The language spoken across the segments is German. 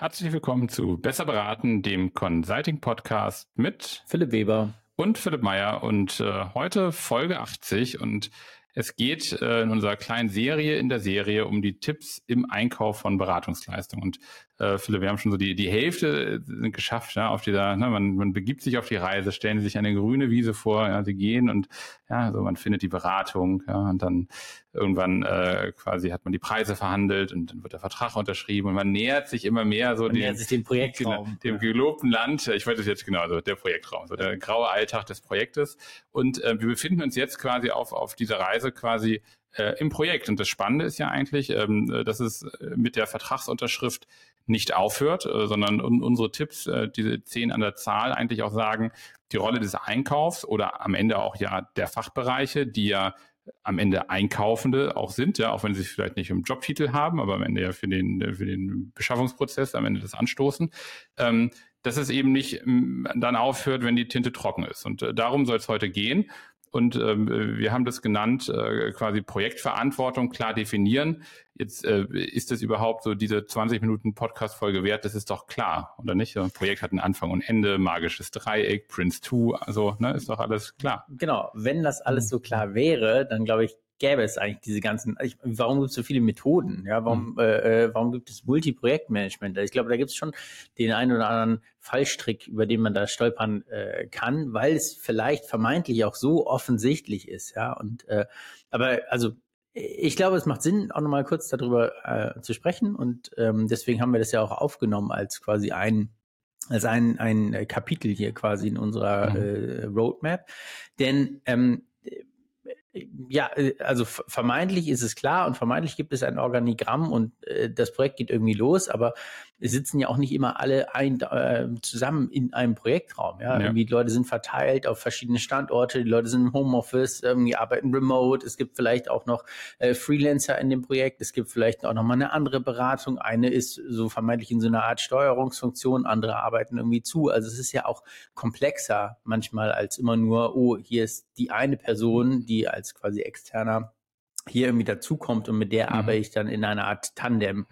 Herzlich willkommen zu Besser beraten, dem Consulting Podcast mit Philipp Weber. und Philipp Meyer. Und äh, heute Folge 80 und es geht äh, in unserer kleinen Serie in der Serie um die Tipps im Einkauf von Beratungsleistungen. Und äh, Philipp, wir haben schon so die, die Hälfte äh, geschafft, ja, auf dieser, ne, man, man begibt sich auf die Reise, stellen sich eine grüne Wiese vor, ja, sie gehen und ja, so man findet die Beratung, ja, und dann irgendwann äh, quasi hat man die Preise verhandelt und dann wird der Vertrag unterschrieben und man nähert sich immer mehr so man dem, dem Projektraum. Dem, dem gelobten Land, ich wollte es jetzt genau, so der Projektraum, so der graue Alltag des Projektes. Und äh, wir befinden uns jetzt quasi auf, auf dieser Reise quasi äh, im Projekt. Und das Spannende ist ja eigentlich, ähm, dass es mit der Vertragsunterschrift nicht aufhört, äh, sondern un unsere Tipps, äh, diese zehn an der Zahl, eigentlich auch sagen, die Rolle des Einkaufs oder am Ende auch ja der Fachbereiche, die ja am Ende Einkaufende auch sind, ja, auch wenn sie vielleicht nicht im Jobtitel haben, aber am Ende ja für den, für den Beschaffungsprozess, am Ende das Anstoßen, ähm, dass es eben nicht dann aufhört, wenn die Tinte trocken ist. Und äh, darum soll es heute gehen. Und ähm, wir haben das genannt, äh, quasi Projektverantwortung klar definieren. Jetzt äh, ist das überhaupt so diese 20 Minuten Podcast-Folge wert, das ist doch klar, oder nicht? Ein Projekt hat einen Anfang und Ende, magisches Dreieck, Prince 2, also ne, ist doch alles klar. Genau, wenn das alles so klar wäre, dann glaube ich, gäbe es eigentlich diese ganzen, ich, warum gibt es so viele Methoden? Ja, warum, mhm. äh, warum gibt es Multi-Projektmanagement? Ich glaube, da gibt es schon den einen oder anderen Fallstrick, über den man da stolpern äh, kann, weil es vielleicht vermeintlich auch so offensichtlich ist. Ja, und äh, aber also ich glaube, es macht Sinn, auch nochmal kurz darüber äh, zu sprechen und ähm, deswegen haben wir das ja auch aufgenommen als quasi ein als ein, ein Kapitel hier quasi in unserer mhm. äh, Roadmap. Denn ähm, ja, äh, also vermeintlich ist es klar und vermeintlich gibt es ein Organigramm und äh, das Projekt geht irgendwie los, aber sitzen ja auch nicht immer alle ein, äh, zusammen in einem Projektraum. Ja? ja? Irgendwie die Leute sind verteilt auf verschiedene Standorte, die Leute sind im Homeoffice, irgendwie arbeiten remote, es gibt vielleicht auch noch äh, Freelancer in dem Projekt, es gibt vielleicht auch noch mal eine andere Beratung. Eine ist so vermeintlich in so einer Art Steuerungsfunktion, andere arbeiten irgendwie zu. Also es ist ja auch komplexer manchmal als immer nur, oh, hier ist die eine Person, die als quasi externer hier irgendwie dazukommt und mit der mhm. arbeite ich dann in einer Art Tandem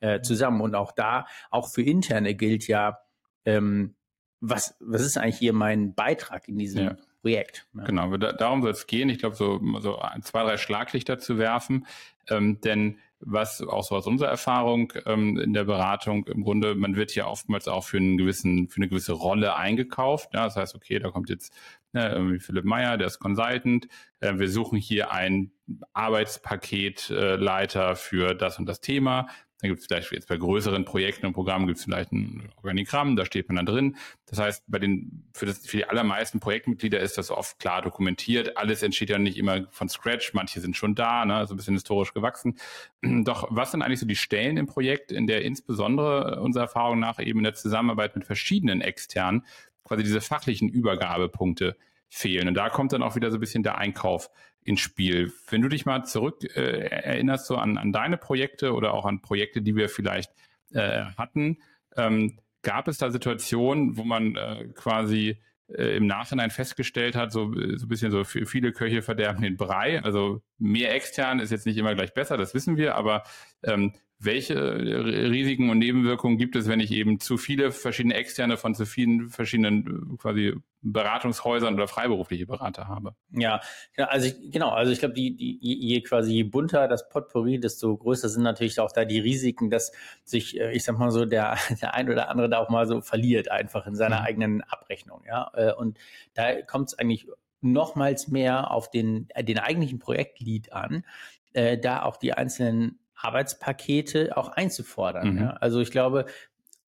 äh, zusammen. Und auch da, auch für Interne gilt ja, ähm, was, was ist eigentlich hier mein Beitrag in diesem ja. Projekt? Ja. Genau, da, darum soll es gehen. Ich glaube, so, so zwei, drei Schlaglichter zu werfen. Ähm, denn was auch so aus unserer Erfahrung ähm, in der Beratung im Grunde, man wird ja oftmals auch für einen gewissen, für eine gewisse Rolle eingekauft. Ja, das heißt, okay, da kommt jetzt ne, Philipp Meyer, der ist Consultant. Äh, wir suchen hier einen Arbeitspaketleiter äh, für das und das Thema. Dann gibt es vielleicht jetzt bei größeren Projekten und Programmen gibt es vielleicht ein Organigramm, da steht man dann drin. Das heißt, bei den, für, das, für die allermeisten Projektmitglieder ist das oft klar dokumentiert. Alles entsteht ja nicht immer von Scratch, manche sind schon da, ne, also ein bisschen historisch gewachsen. Doch was sind eigentlich so die Stellen im Projekt, in der insbesondere unserer Erfahrung nach eben in der Zusammenarbeit mit verschiedenen externen quasi diese fachlichen Übergabepunkte fehlen. Und da kommt dann auch wieder so ein bisschen der Einkauf ins Spiel. Wenn du dich mal zurück äh, erinnerst so an, an deine Projekte oder auch an Projekte, die wir vielleicht äh, hatten, ähm, gab es da Situationen, wo man äh, quasi äh, im Nachhinein festgestellt hat, so, so ein bisschen so viele Köche verderben den Brei. Also mehr extern ist jetzt nicht immer gleich besser, das wissen wir, aber ähm, welche Risiken und Nebenwirkungen gibt es, wenn ich eben zu viele verschiedene externe von zu vielen verschiedenen quasi Beratungshäusern oder freiberufliche Berater habe? Ja, also ich, genau, also ich glaube, die, die, je quasi je bunter das Potpourri, desto größer sind natürlich auch da die Risiken, dass sich, äh, ich sag mal so, der, der ein oder andere da auch mal so verliert einfach in seiner mhm. eigenen Abrechnung, ja. Äh, und da kommt es eigentlich nochmals mehr auf den, den eigentlichen Projektlead an, äh, da auch die einzelnen Arbeitspakete auch einzufordern. Mhm. Ja? Also ich glaube,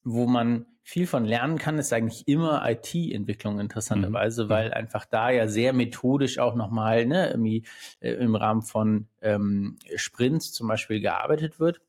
wo man viel von lernen kann, ist eigentlich immer IT-Entwicklung interessanterweise, mhm. weil einfach da ja sehr methodisch auch nochmal ne, irgendwie, äh, im Rahmen von ähm, Sprints zum Beispiel gearbeitet wird.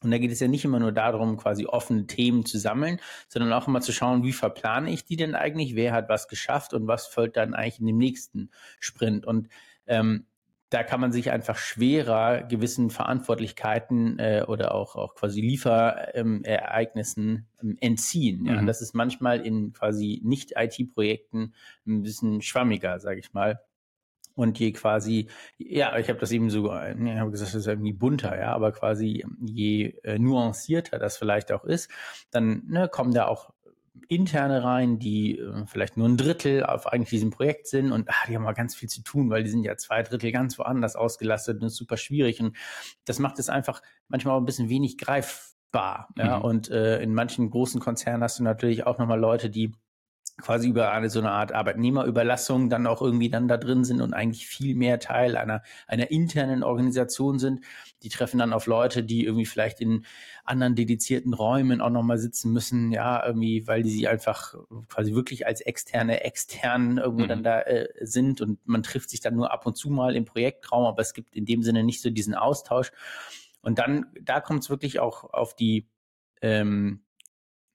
Und da geht es ja nicht immer nur darum, quasi offene Themen zu sammeln, sondern auch immer zu schauen, wie verplane ich die denn eigentlich, wer hat was geschafft und was folgt dann eigentlich in dem nächsten Sprint. Und ähm, da kann man sich einfach schwerer gewissen Verantwortlichkeiten äh, oder auch, auch quasi Lieferereignissen ähm, entziehen. Ja? Mhm. Das ist manchmal in quasi Nicht-IT-Projekten ein bisschen schwammiger, sage ich mal. Und je quasi, ja, ich habe das eben so, ich habe gesagt, das ist irgendwie bunter, ja, aber quasi je äh, nuancierter das vielleicht auch ist, dann ne, kommen da auch interne rein, die äh, vielleicht nur ein Drittel auf eigentlich diesem Projekt sind und ah, die haben mal ganz viel zu tun, weil die sind ja zwei Drittel ganz woanders ausgelastet und ist super schwierig und das macht es einfach manchmal auch ein bisschen wenig greifbar. Ja? Mhm. Und äh, in manchen großen Konzernen hast du natürlich auch nochmal Leute, die quasi über eine so eine Art Arbeitnehmerüberlassung dann auch irgendwie dann da drin sind und eigentlich viel mehr Teil einer, einer internen Organisation sind. Die treffen dann auf Leute, die irgendwie vielleicht in anderen dedizierten Räumen auch nochmal sitzen müssen, ja, irgendwie, weil die sie einfach quasi wirklich als externe, extern irgendwo mhm. dann da äh, sind und man trifft sich dann nur ab und zu mal im Projektraum, aber es gibt in dem Sinne nicht so diesen Austausch. Und dann, da kommt es wirklich auch auf die ähm,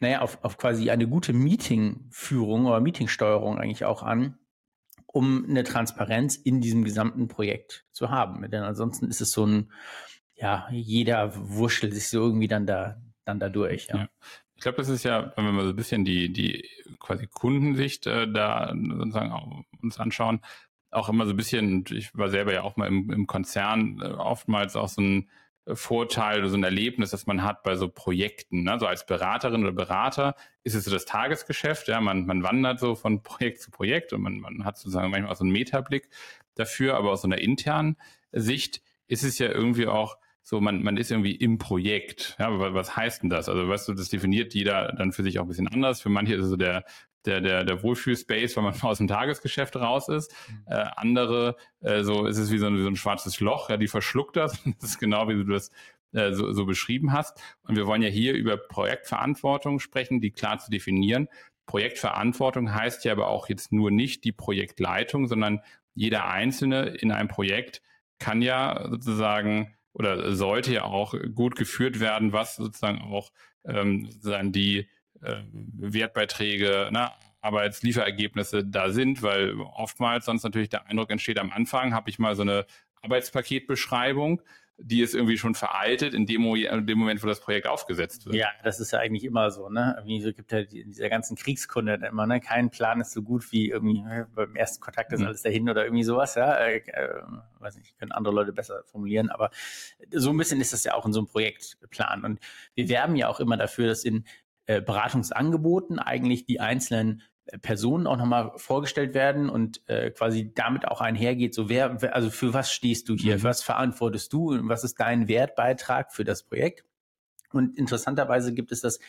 naja, auf, auf quasi eine gute Meetingführung oder Meetingsteuerung eigentlich auch an, um eine Transparenz in diesem gesamten Projekt zu haben. Denn ansonsten ist es so ein, ja, jeder wurschtelt sich so irgendwie dann da, dann da durch. Ja. ja. Ich glaube, das ist ja, wenn wir mal so ein bisschen die, die quasi Kundensicht äh, da sozusagen uns anschauen, auch immer so ein bisschen, ich war selber ja auch mal im, im Konzern, äh, oftmals auch so ein Vorteil oder so ein Erlebnis, das man hat bei so Projekten. Ne? So als Beraterin oder Berater ist es so das Tagesgeschäft, ja, man, man wandert so von Projekt zu Projekt und man, man hat sozusagen manchmal auch so einen Metablick dafür, aber aus so einer internen Sicht ist es ja irgendwie auch so, man, man ist irgendwie im Projekt. Ja, aber was heißt denn das? Also, weißt du, das definiert jeder dann für sich auch ein bisschen anders. Für manche ist es so der, der, der, der Wohlfühlspace, weil man aus dem Tagesgeschäft raus ist. Mhm. Äh, andere, äh, so ist es wie so, ein, wie so ein schwarzes Loch, ja, die verschluckt das. das ist genau wie du das äh, so, so beschrieben hast. Und wir wollen ja hier über Projektverantwortung sprechen, die klar zu definieren. Projektverantwortung heißt ja aber auch jetzt nur nicht die Projektleitung, sondern jeder Einzelne in einem Projekt kann ja sozusagen oder sollte ja auch gut geführt werden, was sozusagen auch ähm, sozusagen die äh, Wertbeiträge, ne, Arbeitslieferergebnisse da sind, weil oftmals sonst natürlich der Eindruck entsteht, am Anfang habe ich mal so eine Arbeitspaketbeschreibung, die ist irgendwie schon veraltet in dem, in dem, Moment, wo das Projekt aufgesetzt wird. Ja, das ist ja eigentlich immer so, ne? Irgendwie so gibt ja die, dieser ganzen Kriegskunde immer, ne? Kein Plan ist so gut wie irgendwie ne? beim ersten Kontakt ist mhm. alles dahin oder irgendwie sowas, ja. Äh, äh, weiß nicht, können andere Leute besser formulieren, aber so ein bisschen ist das ja auch in so einem Projektplan. Und wir werben ja auch immer dafür, dass in äh, Beratungsangeboten eigentlich die einzelnen äh, Personen auch nochmal vorgestellt werden und äh, quasi damit auch einhergeht, so wer, also für was stehst du hier, mhm. was verantwortest du und was ist dein Wertbeitrag für das Projekt? Und interessanterweise gibt es das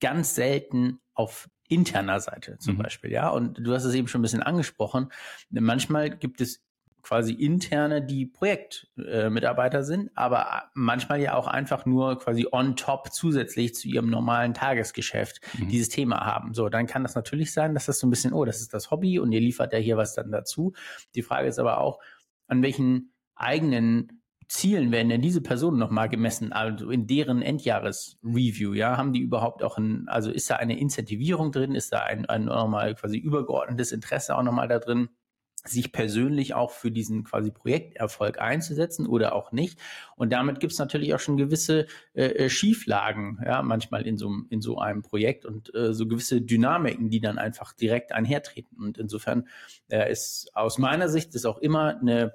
ganz selten auf interner Seite zum mhm. Beispiel, ja. Und du hast es eben schon ein bisschen angesprochen. Manchmal gibt es quasi interne, die Projektmitarbeiter äh, sind, aber manchmal ja auch einfach nur quasi on top zusätzlich zu ihrem normalen Tagesgeschäft mhm. dieses Thema haben. So, dann kann das natürlich sein, dass das so ein bisschen, oh, das ist das Hobby und ihr liefert ja hier was dann dazu. Die Frage ist aber auch, an welchen eigenen Zielen werden denn diese Personen nochmal gemessen, also in deren Endjahresreview, ja, haben die überhaupt auch ein, also ist da eine Incentivierung drin, ist da ein, ein nochmal quasi übergeordnetes Interesse auch nochmal da drin? Sich persönlich auch für diesen quasi Projekterfolg einzusetzen oder auch nicht. Und damit gibt es natürlich auch schon gewisse äh, äh, Schieflagen, ja, manchmal in so, in so einem Projekt und äh, so gewisse Dynamiken, die dann einfach direkt einhertreten. Und insofern äh, ist aus meiner Sicht ist auch immer eine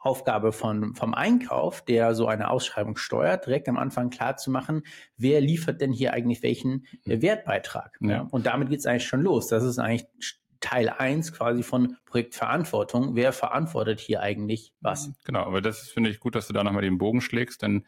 Aufgabe von, vom Einkauf, der so eine Ausschreibung steuert, direkt am Anfang klar zu machen, wer liefert denn hier eigentlich welchen äh, Wertbeitrag. Ja. Und damit geht es eigentlich schon los. Das ist eigentlich Teil 1 quasi von Projektverantwortung. Wer verantwortet hier eigentlich was? Genau, aber das finde ich gut, dass du da nochmal den Bogen schlägst, denn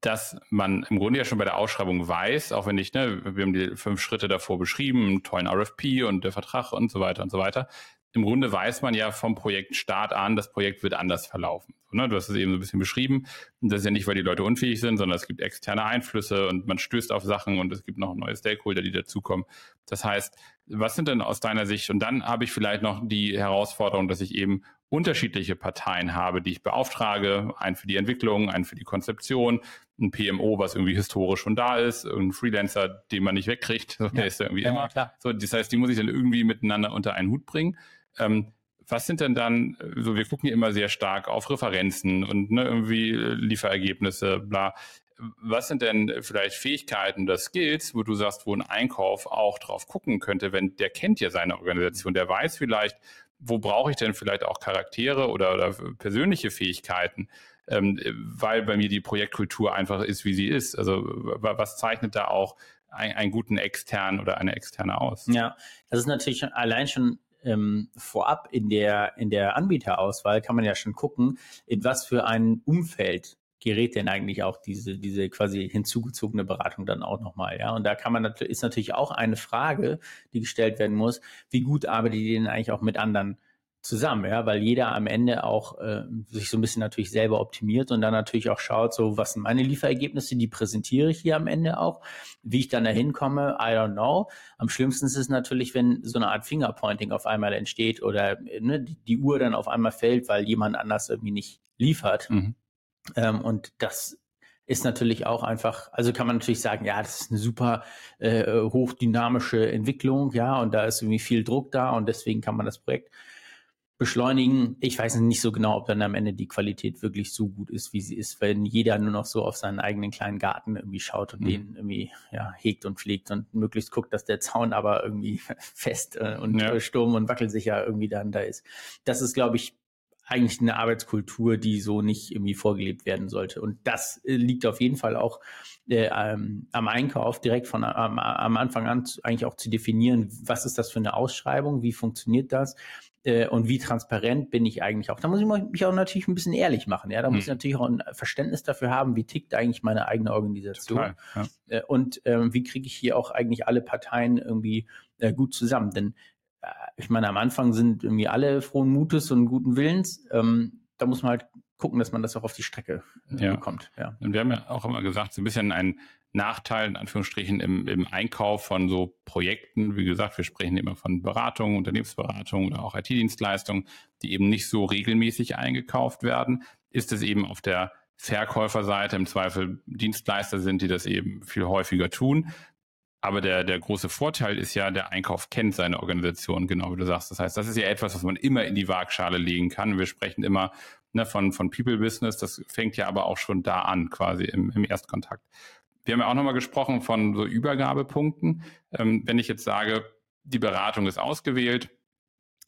dass man im Grunde ja schon bei der Ausschreibung weiß, auch wenn ich, ne, wir haben die fünf Schritte davor beschrieben, tollen RFP und der Vertrag und so weiter und so weiter. Im Grunde weiß man ja vom Projektstart an, das Projekt wird anders verlaufen. Ne? Du hast es eben so ein bisschen beschrieben. Und das ist ja nicht, weil die Leute unfähig sind, sondern es gibt externe Einflüsse und man stößt auf Sachen und es gibt noch neue Stakeholder, die dazukommen. Das heißt, was sind denn aus deiner Sicht? Und dann habe ich vielleicht noch die Herausforderung, dass ich eben unterschiedliche Parteien habe, die ich beauftrage. Einen für die Entwicklung, einen für die Konzeption, ein PMO, was irgendwie historisch schon da ist, ein Freelancer, den man nicht wegkriegt, der ja, ist ja irgendwie ja, immer. Klar. So, das heißt, die muss ich dann irgendwie miteinander unter einen Hut bringen. Ähm, was sind denn dann, so wir gucken immer sehr stark auf Referenzen und ne, irgendwie Lieferergebnisse, bla. Was sind denn vielleicht Fähigkeiten oder Skills, wo du sagst, wo ein Einkauf auch drauf gucken könnte, wenn der kennt ja seine Organisation, der weiß vielleicht, wo brauche ich denn vielleicht auch Charaktere oder, oder persönliche Fähigkeiten, ähm, weil bei mir die Projektkultur einfach ist, wie sie ist. Also was zeichnet da auch einen guten externen oder eine externe aus? Ja, das ist natürlich allein schon ähm, vorab in der, in der Anbieterauswahl kann man ja schon gucken, in was für ein Umfeld gerät denn eigentlich auch diese, diese quasi hinzugezogene Beratung dann auch nochmal, ja? Und da kann man natürlich, ist natürlich auch eine Frage, die gestellt werden muss, wie gut arbeitet ihr denn eigentlich auch mit anderen zusammen, ja, weil jeder am Ende auch äh, sich so ein bisschen natürlich selber optimiert und dann natürlich auch schaut, so was sind meine Lieferergebnisse, die präsentiere ich hier am Ende auch. Wie ich dann dahin komme, I don't know. Am schlimmsten ist es natürlich, wenn so eine Art Fingerpointing auf einmal entsteht oder ne, die, die Uhr dann auf einmal fällt, weil jemand anders irgendwie nicht liefert. Mhm. Ähm, und das ist natürlich auch einfach, also kann man natürlich sagen, ja, das ist eine super äh, hochdynamische Entwicklung, ja, und da ist irgendwie viel Druck da und deswegen kann man das Projekt beschleunigen. Ich weiß nicht so genau, ob dann am Ende die Qualität wirklich so gut ist, wie sie ist, wenn jeder nur noch so auf seinen eigenen kleinen Garten irgendwie schaut und mhm. den irgendwie ja, hegt und pflegt und möglichst guckt, dass der Zaun aber irgendwie fest äh, und ja. sturm- und wackelsicher irgendwie dann da ist. Das ist, glaube ich, eigentlich eine Arbeitskultur, die so nicht irgendwie vorgelebt werden sollte. Und das äh, liegt auf jeden Fall auch äh, ähm, am Einkauf direkt von am, am Anfang an eigentlich auch zu definieren, was ist das für eine Ausschreibung, wie funktioniert das äh, und wie transparent bin ich eigentlich auch. Da muss ich mich auch natürlich ein bisschen ehrlich machen. Ja, da muss hm. ich natürlich auch ein Verständnis dafür haben, wie tickt eigentlich meine eigene Organisation Total, ja. äh, und ähm, wie kriege ich hier auch eigentlich alle Parteien irgendwie äh, gut zusammen. Denn äh, ich meine, am Anfang sind irgendwie alle frohen Mutes und guten Willens. Ähm, da muss man halt gucken, dass man das auch auf die Strecke äh, ja. bekommt. Ja. Und wir haben ja auch immer gesagt, so ein bisschen ein Nachteil, in Anführungsstrichen, im, im Einkauf von so Projekten. Wie gesagt, wir sprechen immer von Beratung, Unternehmensberatung oder auch IT-Dienstleistungen, die eben nicht so regelmäßig eingekauft werden. Ist es eben auf der Verkäuferseite im Zweifel Dienstleister sind, die das eben viel häufiger tun. Aber der, der große Vorteil ist ja, der Einkauf kennt seine Organisation, genau wie du sagst. Das heißt, das ist ja etwas, was man immer in die Waagschale legen kann. Wir sprechen immer ne, von, von People Business. Das fängt ja aber auch schon da an, quasi im, im Erstkontakt. Wir haben ja auch nochmal gesprochen von so Übergabepunkten. Ähm, wenn ich jetzt sage, die Beratung ist ausgewählt,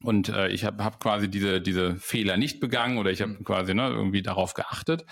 und äh, ich habe hab quasi diese, diese Fehler nicht begangen oder ich habe mhm. quasi ne, irgendwie darauf geachtet.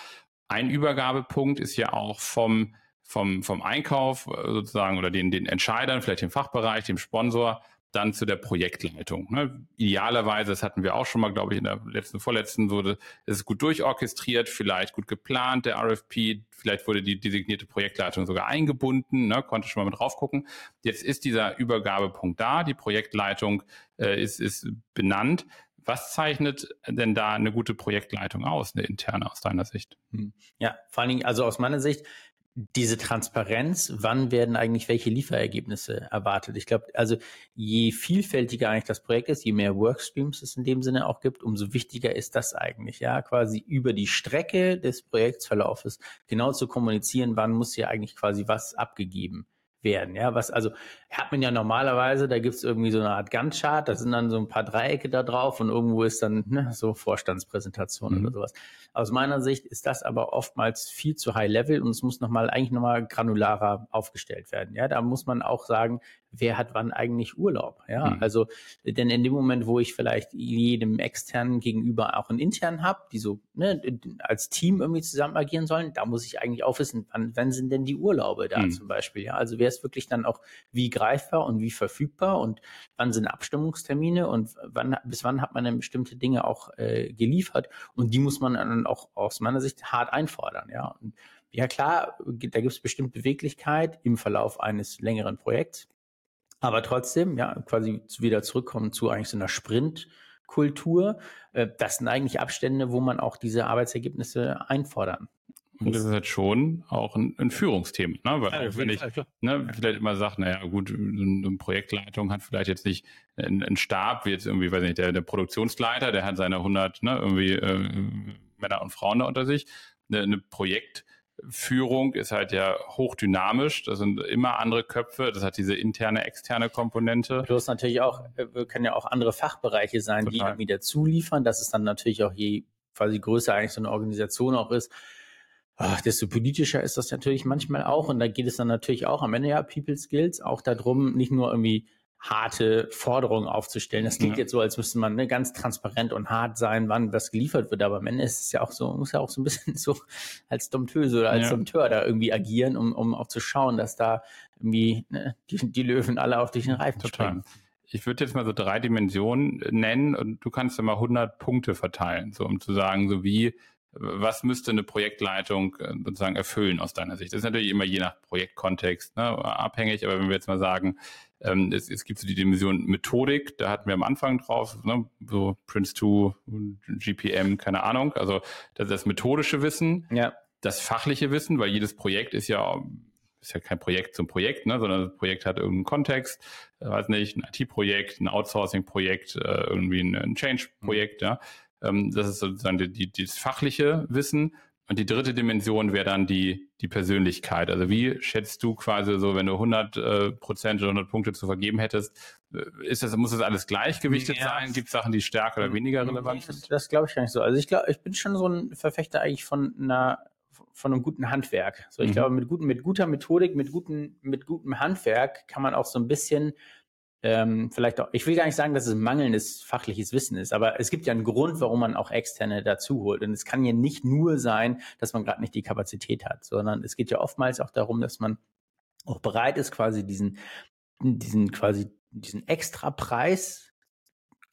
Ein Übergabepunkt ist ja auch vom vom, vom Einkauf äh, sozusagen oder den, den Entscheidern, vielleicht dem Fachbereich, dem Sponsor, dann zu der Projektleitung. Ne? Idealerweise, das hatten wir auch schon mal, glaube ich, in der letzten, vorletzten, ist es gut durchorchestriert, vielleicht gut geplant, der RFP, vielleicht wurde die designierte Projektleitung sogar eingebunden, ne? konnte schon mal mit drauf gucken. Jetzt ist dieser Übergabepunkt da, die Projektleitung äh, ist, ist benannt. Was zeichnet denn da eine gute Projektleitung aus, eine interne aus deiner Sicht? Hm. Ja, vor allen Dingen, also aus meiner Sicht, diese Transparenz, wann werden eigentlich welche Lieferergebnisse erwartet? Ich glaube, also je vielfältiger eigentlich das Projekt ist, je mehr Workstreams es in dem Sinne auch gibt, umso wichtiger ist das eigentlich, ja, quasi über die Strecke des Projektsverlaufes genau zu kommunizieren, wann muss hier eigentlich quasi was abgegeben werden. Ja, was also hat man ja normalerweise, da gibt's irgendwie so eine Art Gantt-Chart, da sind dann so ein paar Dreiecke da drauf und irgendwo ist dann ne, so Vorstandspräsentation mhm. oder sowas. Aus meiner Sicht ist das aber oftmals viel zu high level und es muss nochmal eigentlich nochmal granularer aufgestellt werden. Ja, da muss man auch sagen, wer hat wann eigentlich Urlaub? Ja, mhm. also, denn in dem Moment, wo ich vielleicht jedem externen gegenüber auch einen internen habe, die so ne, als Team irgendwie zusammen agieren sollen, da muss ich eigentlich auch wissen, wann, wann sind denn die Urlaube da mhm. zum Beispiel? Ja, also wer ist wirklich dann auch wie greifbar und wie verfügbar und wann sind Abstimmungstermine und wann, bis wann hat man denn bestimmte Dinge auch äh, geliefert und die muss man dann auch aus meiner Sicht hart einfordern. Ja, und ja klar, da gibt es bestimmt Beweglichkeit im Verlauf eines längeren Projekts. Aber trotzdem, ja, quasi wieder zurückkommen zu eigentlich so einer Sprintkultur. Äh, das sind eigentlich Abstände, wo man auch diese Arbeitsergebnisse einfordern und das ist halt schon auch ein, ein Führungsthema, ne? Weil ja, wenn ich ne, vielleicht immer sage, naja, gut, eine Projektleitung hat vielleicht jetzt nicht einen, einen Stab, wie jetzt irgendwie, weiß nicht, der, der Produktionsleiter, der hat seine 100 ne, irgendwie äh, Männer und Frauen da unter sich. Eine, eine Projekt Führung ist halt ja hochdynamisch. Das sind immer andere Köpfe. Das hat diese interne, externe Komponente. Plus natürlich auch, äh, können ja auch andere Fachbereiche sein, Total. die irgendwie dazu liefern. Das ist dann natürlich auch je quasi größer eigentlich so eine Organisation auch ist, ach, desto politischer ist das natürlich manchmal auch. Und da geht es dann natürlich auch am Ende ja People Skills auch darum, nicht nur irgendwie harte Forderungen aufzustellen. Das klingt ja. jetzt so, als müsste man ne, ganz transparent und hart sein, wann was geliefert wird. Aber am Ende ist es ja auch so, muss ja auch so ein bisschen so als Dompteuse oder als ja. Dompteur da irgendwie agieren, um, um auch zu schauen, dass da irgendwie ne, die, die Löwen alle auf dich den Reifen Total. springen. Ich würde jetzt mal so drei Dimensionen nennen und du kannst ja mal 100 Punkte verteilen, so um zu sagen, so wie was müsste eine Projektleitung äh, sozusagen erfüllen aus deiner Sicht? Das ist natürlich immer je nach Projektkontext ne, abhängig, aber wenn wir jetzt mal sagen, ähm, es, es gibt so die Dimension Methodik, da hatten wir am Anfang drauf, ne, so Prince 2, GPM, keine Ahnung, also das, das methodische Wissen, ja. das fachliche Wissen, weil jedes Projekt ist ja ist ja kein Projekt zum Projekt, ne, sondern das Projekt hat irgendeinen Kontext, äh, weiß nicht, ein IT-Projekt, ein Outsourcing-Projekt, äh, irgendwie ein, Change-Projekt, mhm. ja. Ähm, das ist sozusagen die, die, das fachliche Wissen. Und die dritte Dimension wäre dann die, die Persönlichkeit. Also wie schätzt du quasi so, wenn du 100 äh, Prozent oder 100 Punkte zu vergeben hättest, äh, ist das, muss das alles gleichgewichtet ja. sein? Gibt es Sachen, die stärker oder weniger relevant sind? Das, das glaube ich gar nicht so. Also ich glaube, ich bin schon so ein Verfechter eigentlich von einer von einem guten Handwerk. So, ich mhm. glaube, mit, guten, mit guter Methodik, mit, guten, mit gutem Handwerk kann man auch so ein bisschen ähm, vielleicht auch, ich will gar nicht sagen, dass es mangelndes fachliches Wissen ist, aber es gibt ja einen Grund, warum man auch Externe dazu holt. Und es kann ja nicht nur sein, dass man gerade nicht die Kapazität hat, sondern es geht ja oftmals auch darum, dass man auch bereit ist, quasi diesen, diesen quasi diesen Extrapreis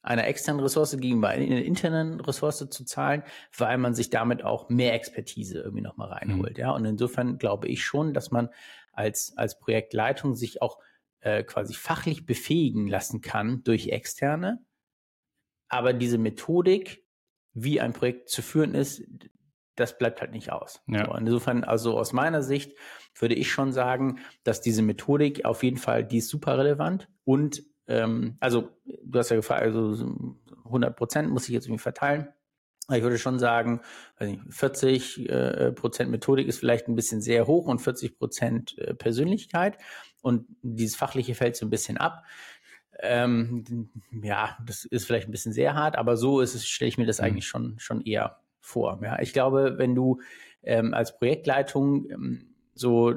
einer externen Ressource gegenüber einer internen Ressource zu zahlen, weil man sich damit auch mehr Expertise irgendwie nochmal reinholt. Mhm. Ja, und insofern glaube ich schon, dass man als, als Projektleitung sich auch äh, quasi fachlich befähigen lassen kann durch Externe. Aber diese Methodik, wie ein Projekt zu führen ist, das bleibt halt nicht aus. Ja. So, insofern, also aus meiner Sicht würde ich schon sagen, dass diese Methodik auf jeden Fall, die ist super relevant und ähm, also du hast ja gefragt, also 100 Prozent muss ich jetzt irgendwie verteilen. Ich würde schon sagen, 40 äh, Prozent Methodik ist vielleicht ein bisschen sehr hoch und 40 Prozent äh, Persönlichkeit und dieses Fachliche fällt so ein bisschen ab. Ähm, ja, das ist vielleicht ein bisschen sehr hart, aber so ist es, stelle ich mir das mhm. eigentlich schon, schon eher vor. Ja, ich glaube, wenn du ähm, als Projektleitung ähm, so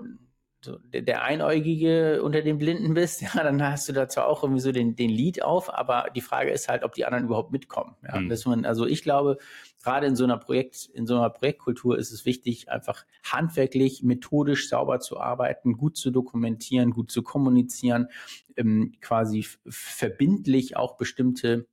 so der, der Einäugige unter den Blinden bist, ja, dann hast du da zwar auch irgendwie so den, den Lied auf, aber die Frage ist halt, ob die anderen überhaupt mitkommen. Ja. Mhm. Dass man, also ich glaube, gerade in so einer Projekt, in so einer Projektkultur ist es wichtig, einfach handwerklich, methodisch sauber zu arbeiten, gut zu dokumentieren, gut zu kommunizieren, ähm, quasi verbindlich auch bestimmte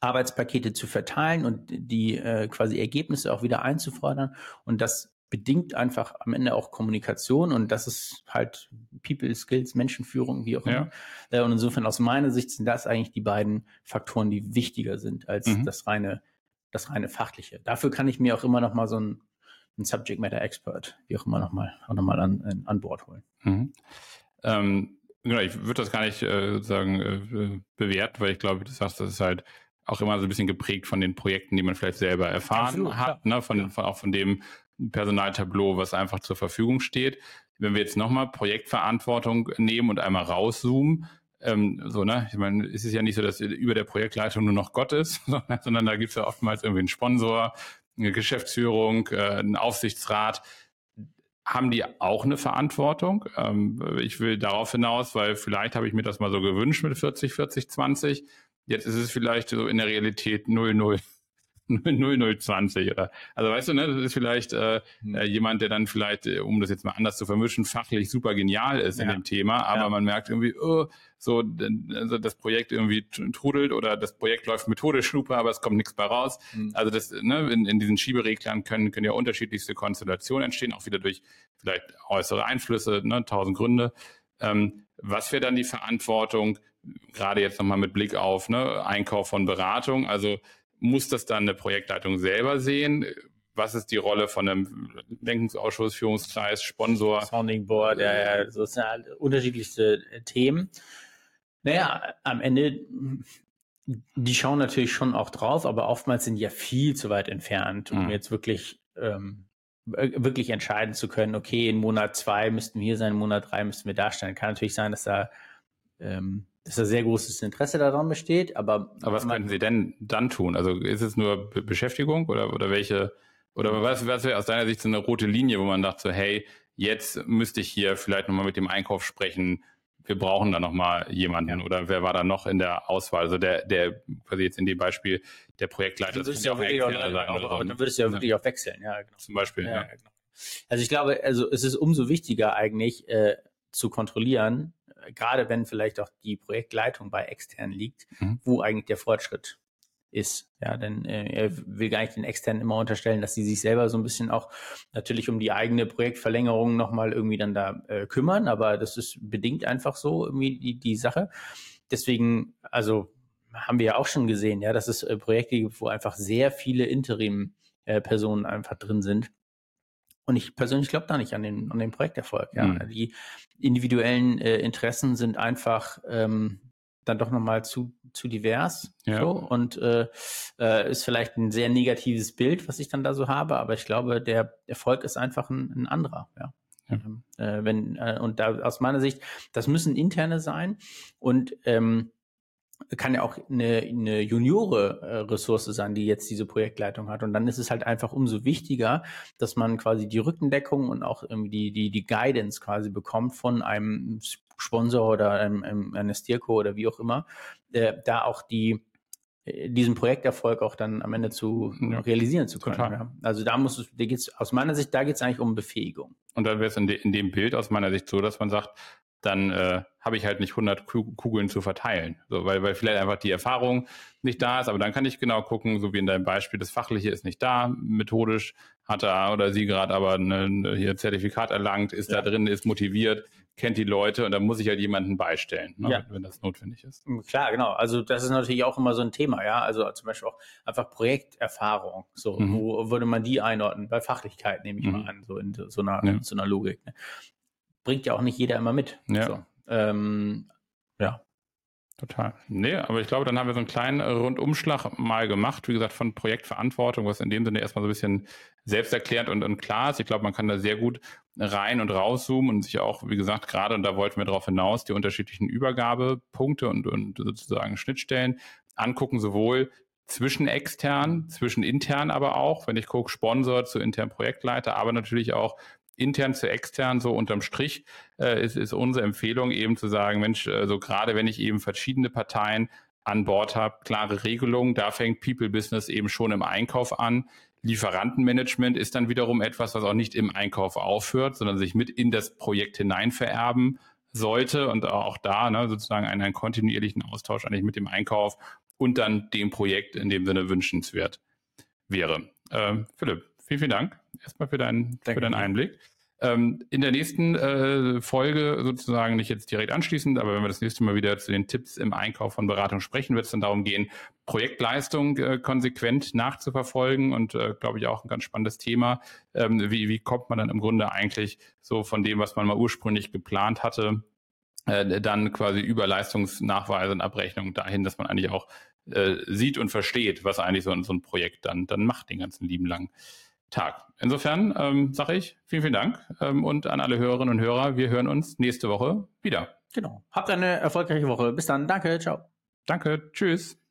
Arbeitspakete zu verteilen und die äh, quasi Ergebnisse auch wieder einzufordern. Und das bedingt einfach am Ende auch Kommunikation und das ist halt People Skills, Menschenführung, wie auch immer. Ja. Äh, und insofern aus meiner Sicht sind das eigentlich die beiden Faktoren, die wichtiger sind als mhm. das reine, das reine fachliche. Dafür kann ich mir auch immer noch mal so ein, ein Subject Matter Expert, wie auch immer noch mal, auch noch mal an, an Bord holen. Mhm. Ähm, genau, ich würde das gar nicht äh, sozusagen äh, bewerten, weil ich glaube, du sagst, das ist halt auch immer so ein bisschen geprägt von den Projekten, die man vielleicht selber erfahren Absolut, hat, ne? von, von, auch von dem, Personaltableau, was einfach zur Verfügung steht. Wenn wir jetzt nochmal Projektverantwortung nehmen und einmal rauszoomen, ähm, so, ne, ich meine, es ist ja nicht so, dass über der Projektleitung nur noch Gott ist, sondern da gibt es ja oftmals irgendwie einen Sponsor, eine Geschäftsführung, äh, einen Aufsichtsrat. Haben die auch eine Verantwortung? Ähm, ich will darauf hinaus, weil vielleicht habe ich mir das mal so gewünscht mit 40, 40, 20. Jetzt ist es vielleicht so in der Realität 0, 0. 0020 oder also weißt du, ne, das ist vielleicht äh, hm. äh, jemand, der dann vielleicht, äh, um das jetzt mal anders zu vermischen, fachlich super genial ist ja. in dem Thema, aber ja. man merkt irgendwie, oh, so also das Projekt irgendwie trudelt oder das Projekt läuft methodisch super, aber es kommt nichts bei raus. Mhm. Also das, ne, in, in diesen Schiebereglern können, können ja unterschiedlichste Konstellationen entstehen, auch wieder durch vielleicht äußere Einflüsse, ne, tausend Gründe. Ähm, was wäre dann die Verantwortung, gerade jetzt nochmal mit Blick auf ne, Einkauf von Beratung? Also muss das dann eine Projektleitung selber sehen? Was ist die Rolle von einem Lenkungsausschuss, Führungskreis, Sponsor? Sounding Board, ja, ja, so sind halt unterschiedlichste äh, Themen. Naja, am Ende, die schauen natürlich schon auch drauf, aber oftmals sind die ja viel zu weit entfernt, um mhm. jetzt wirklich, ähm, wirklich entscheiden zu können, okay, in Monat zwei müssten wir hier sein, in Monat drei müssten wir darstellen. Kann natürlich sein, dass da ähm, dass da sehr großes Interesse daran besteht, aber. Aber was könnten Sie denn dann tun? Also ist es nur Be Beschäftigung oder, oder welche, oder was, was wäre aus deiner Sicht so eine rote Linie, wo man dachte so, hey, jetzt müsste ich hier vielleicht nochmal mit dem Einkauf sprechen, wir brauchen da nochmal jemanden ja. oder wer war da noch in der Auswahl? Also der, der quasi jetzt in dem Beispiel der Projektleiter. Dann würdest du ja, auch, dann würdest du ja wirklich auch wechseln, ja. Genau. Zum Beispiel, ja. Genau. Also ich glaube, also es ist umso wichtiger eigentlich äh, zu kontrollieren, gerade wenn vielleicht auch die Projektleitung bei extern liegt, mhm. wo eigentlich der Fortschritt ist. Ja, denn äh, er will gar nicht den externen immer unterstellen, dass sie sich selber so ein bisschen auch natürlich um die eigene Projektverlängerung nochmal irgendwie dann da äh, kümmern, aber das ist bedingt einfach so irgendwie die, die Sache. Deswegen, also haben wir ja auch schon gesehen, ja, dass es äh, Projekte gibt, wo einfach sehr viele Interim-Personen äh, einfach drin sind. Und ich persönlich glaube da nicht an den, an den Projekterfolg. Ja. Mhm. Die individuellen äh, Interessen sind einfach ähm, dann doch nochmal zu, zu divers. Ja. So, und äh, äh, ist vielleicht ein sehr negatives Bild, was ich dann da so habe, aber ich glaube, der Erfolg ist einfach ein, ein anderer, ja. ja. Ähm, äh, wenn, äh, und da aus meiner Sicht, das müssen interne sein und ähm, kann ja auch eine, eine Juniore-Ressource sein, die jetzt diese Projektleitung hat. Und dann ist es halt einfach umso wichtiger, dass man quasi die Rückendeckung und auch irgendwie die, die, die Guidance quasi bekommt von einem Sponsor oder einem, einem, einer Stirco oder wie auch immer, äh, da auch die äh, diesen Projekterfolg auch dann am Ende zu ja. realisieren zu können. Ja. Also da muss es, da geht's aus meiner Sicht, da geht es eigentlich um Befähigung. Und dann wäre es in, de, in, dem Bild aus meiner Sicht so, dass man sagt, dann äh, habe ich halt nicht 100 Kugeln zu verteilen, so, weil, weil vielleicht einfach die Erfahrung nicht da ist, aber dann kann ich genau gucken, so wie in deinem Beispiel, das Fachliche ist nicht da, methodisch hat er oder sie gerade aber ein hier Zertifikat erlangt, ist ja. da drin, ist motiviert, kennt die Leute und dann muss ich halt jemanden beistellen, ne, ja. wenn das notwendig ist. Mm, klar, genau. Also das ist natürlich auch immer so ein Thema, ja. Also zum Beispiel auch einfach Projekterfahrung. So, mhm. wo würde man die einordnen? Bei Fachlichkeit nehme ich mhm. mal an, so in so einer, ja. so einer Logik. Ne? Bringt ja auch nicht jeder immer mit. Ja. So, ähm, ja. Total. Nee, aber ich glaube, dann haben wir so einen kleinen Rundumschlag mal gemacht, wie gesagt, von Projektverantwortung, was in dem Sinne erstmal so ein bisschen selbsterklärend und, und klar ist. Ich glaube, man kann da sehr gut rein und rauszoomen und sich auch, wie gesagt, gerade, und da wollten wir darauf hinaus, die unterschiedlichen Übergabepunkte und, und sozusagen Schnittstellen angucken, sowohl zwischen extern, zwischen intern aber auch, wenn ich gucke, Sponsor zu internen Projektleiter, aber natürlich auch intern zu extern, so unterm Strich, äh, ist, ist unsere Empfehlung eben zu sagen, Mensch, äh, so gerade wenn ich eben verschiedene Parteien an Bord habe, klare Regelungen, da fängt People Business eben schon im Einkauf an. Lieferantenmanagement ist dann wiederum etwas, was auch nicht im Einkauf aufhört, sondern sich mit in das Projekt hinein vererben sollte und auch da ne, sozusagen einen, einen kontinuierlichen Austausch eigentlich mit dem Einkauf und dann dem Projekt in dem Sinne wünschenswert wäre. Ähm, Philipp, vielen, vielen Dank erstmal für, dein, für deinen Einblick. Ähm, in der nächsten äh, Folge sozusagen nicht jetzt direkt anschließend, aber wenn wir das nächste Mal wieder zu den Tipps im Einkauf von Beratung sprechen, wird es dann darum gehen, Projektleistung äh, konsequent nachzuverfolgen und äh, glaube ich auch ein ganz spannendes Thema. Ähm, wie, wie kommt man dann im Grunde eigentlich so von dem, was man mal ursprünglich geplant hatte, äh, dann quasi über Leistungsnachweise und Abrechnung dahin, dass man eigentlich auch äh, sieht und versteht, was eigentlich so, so ein Projekt dann, dann macht den ganzen lieben langen Tag. Insofern ähm, sage ich vielen, vielen Dank ähm, und an alle Hörerinnen und Hörer, wir hören uns nächste Woche wieder. Genau. Habt eine erfolgreiche Woche. Bis dann. Danke. Ciao. Danke. Tschüss.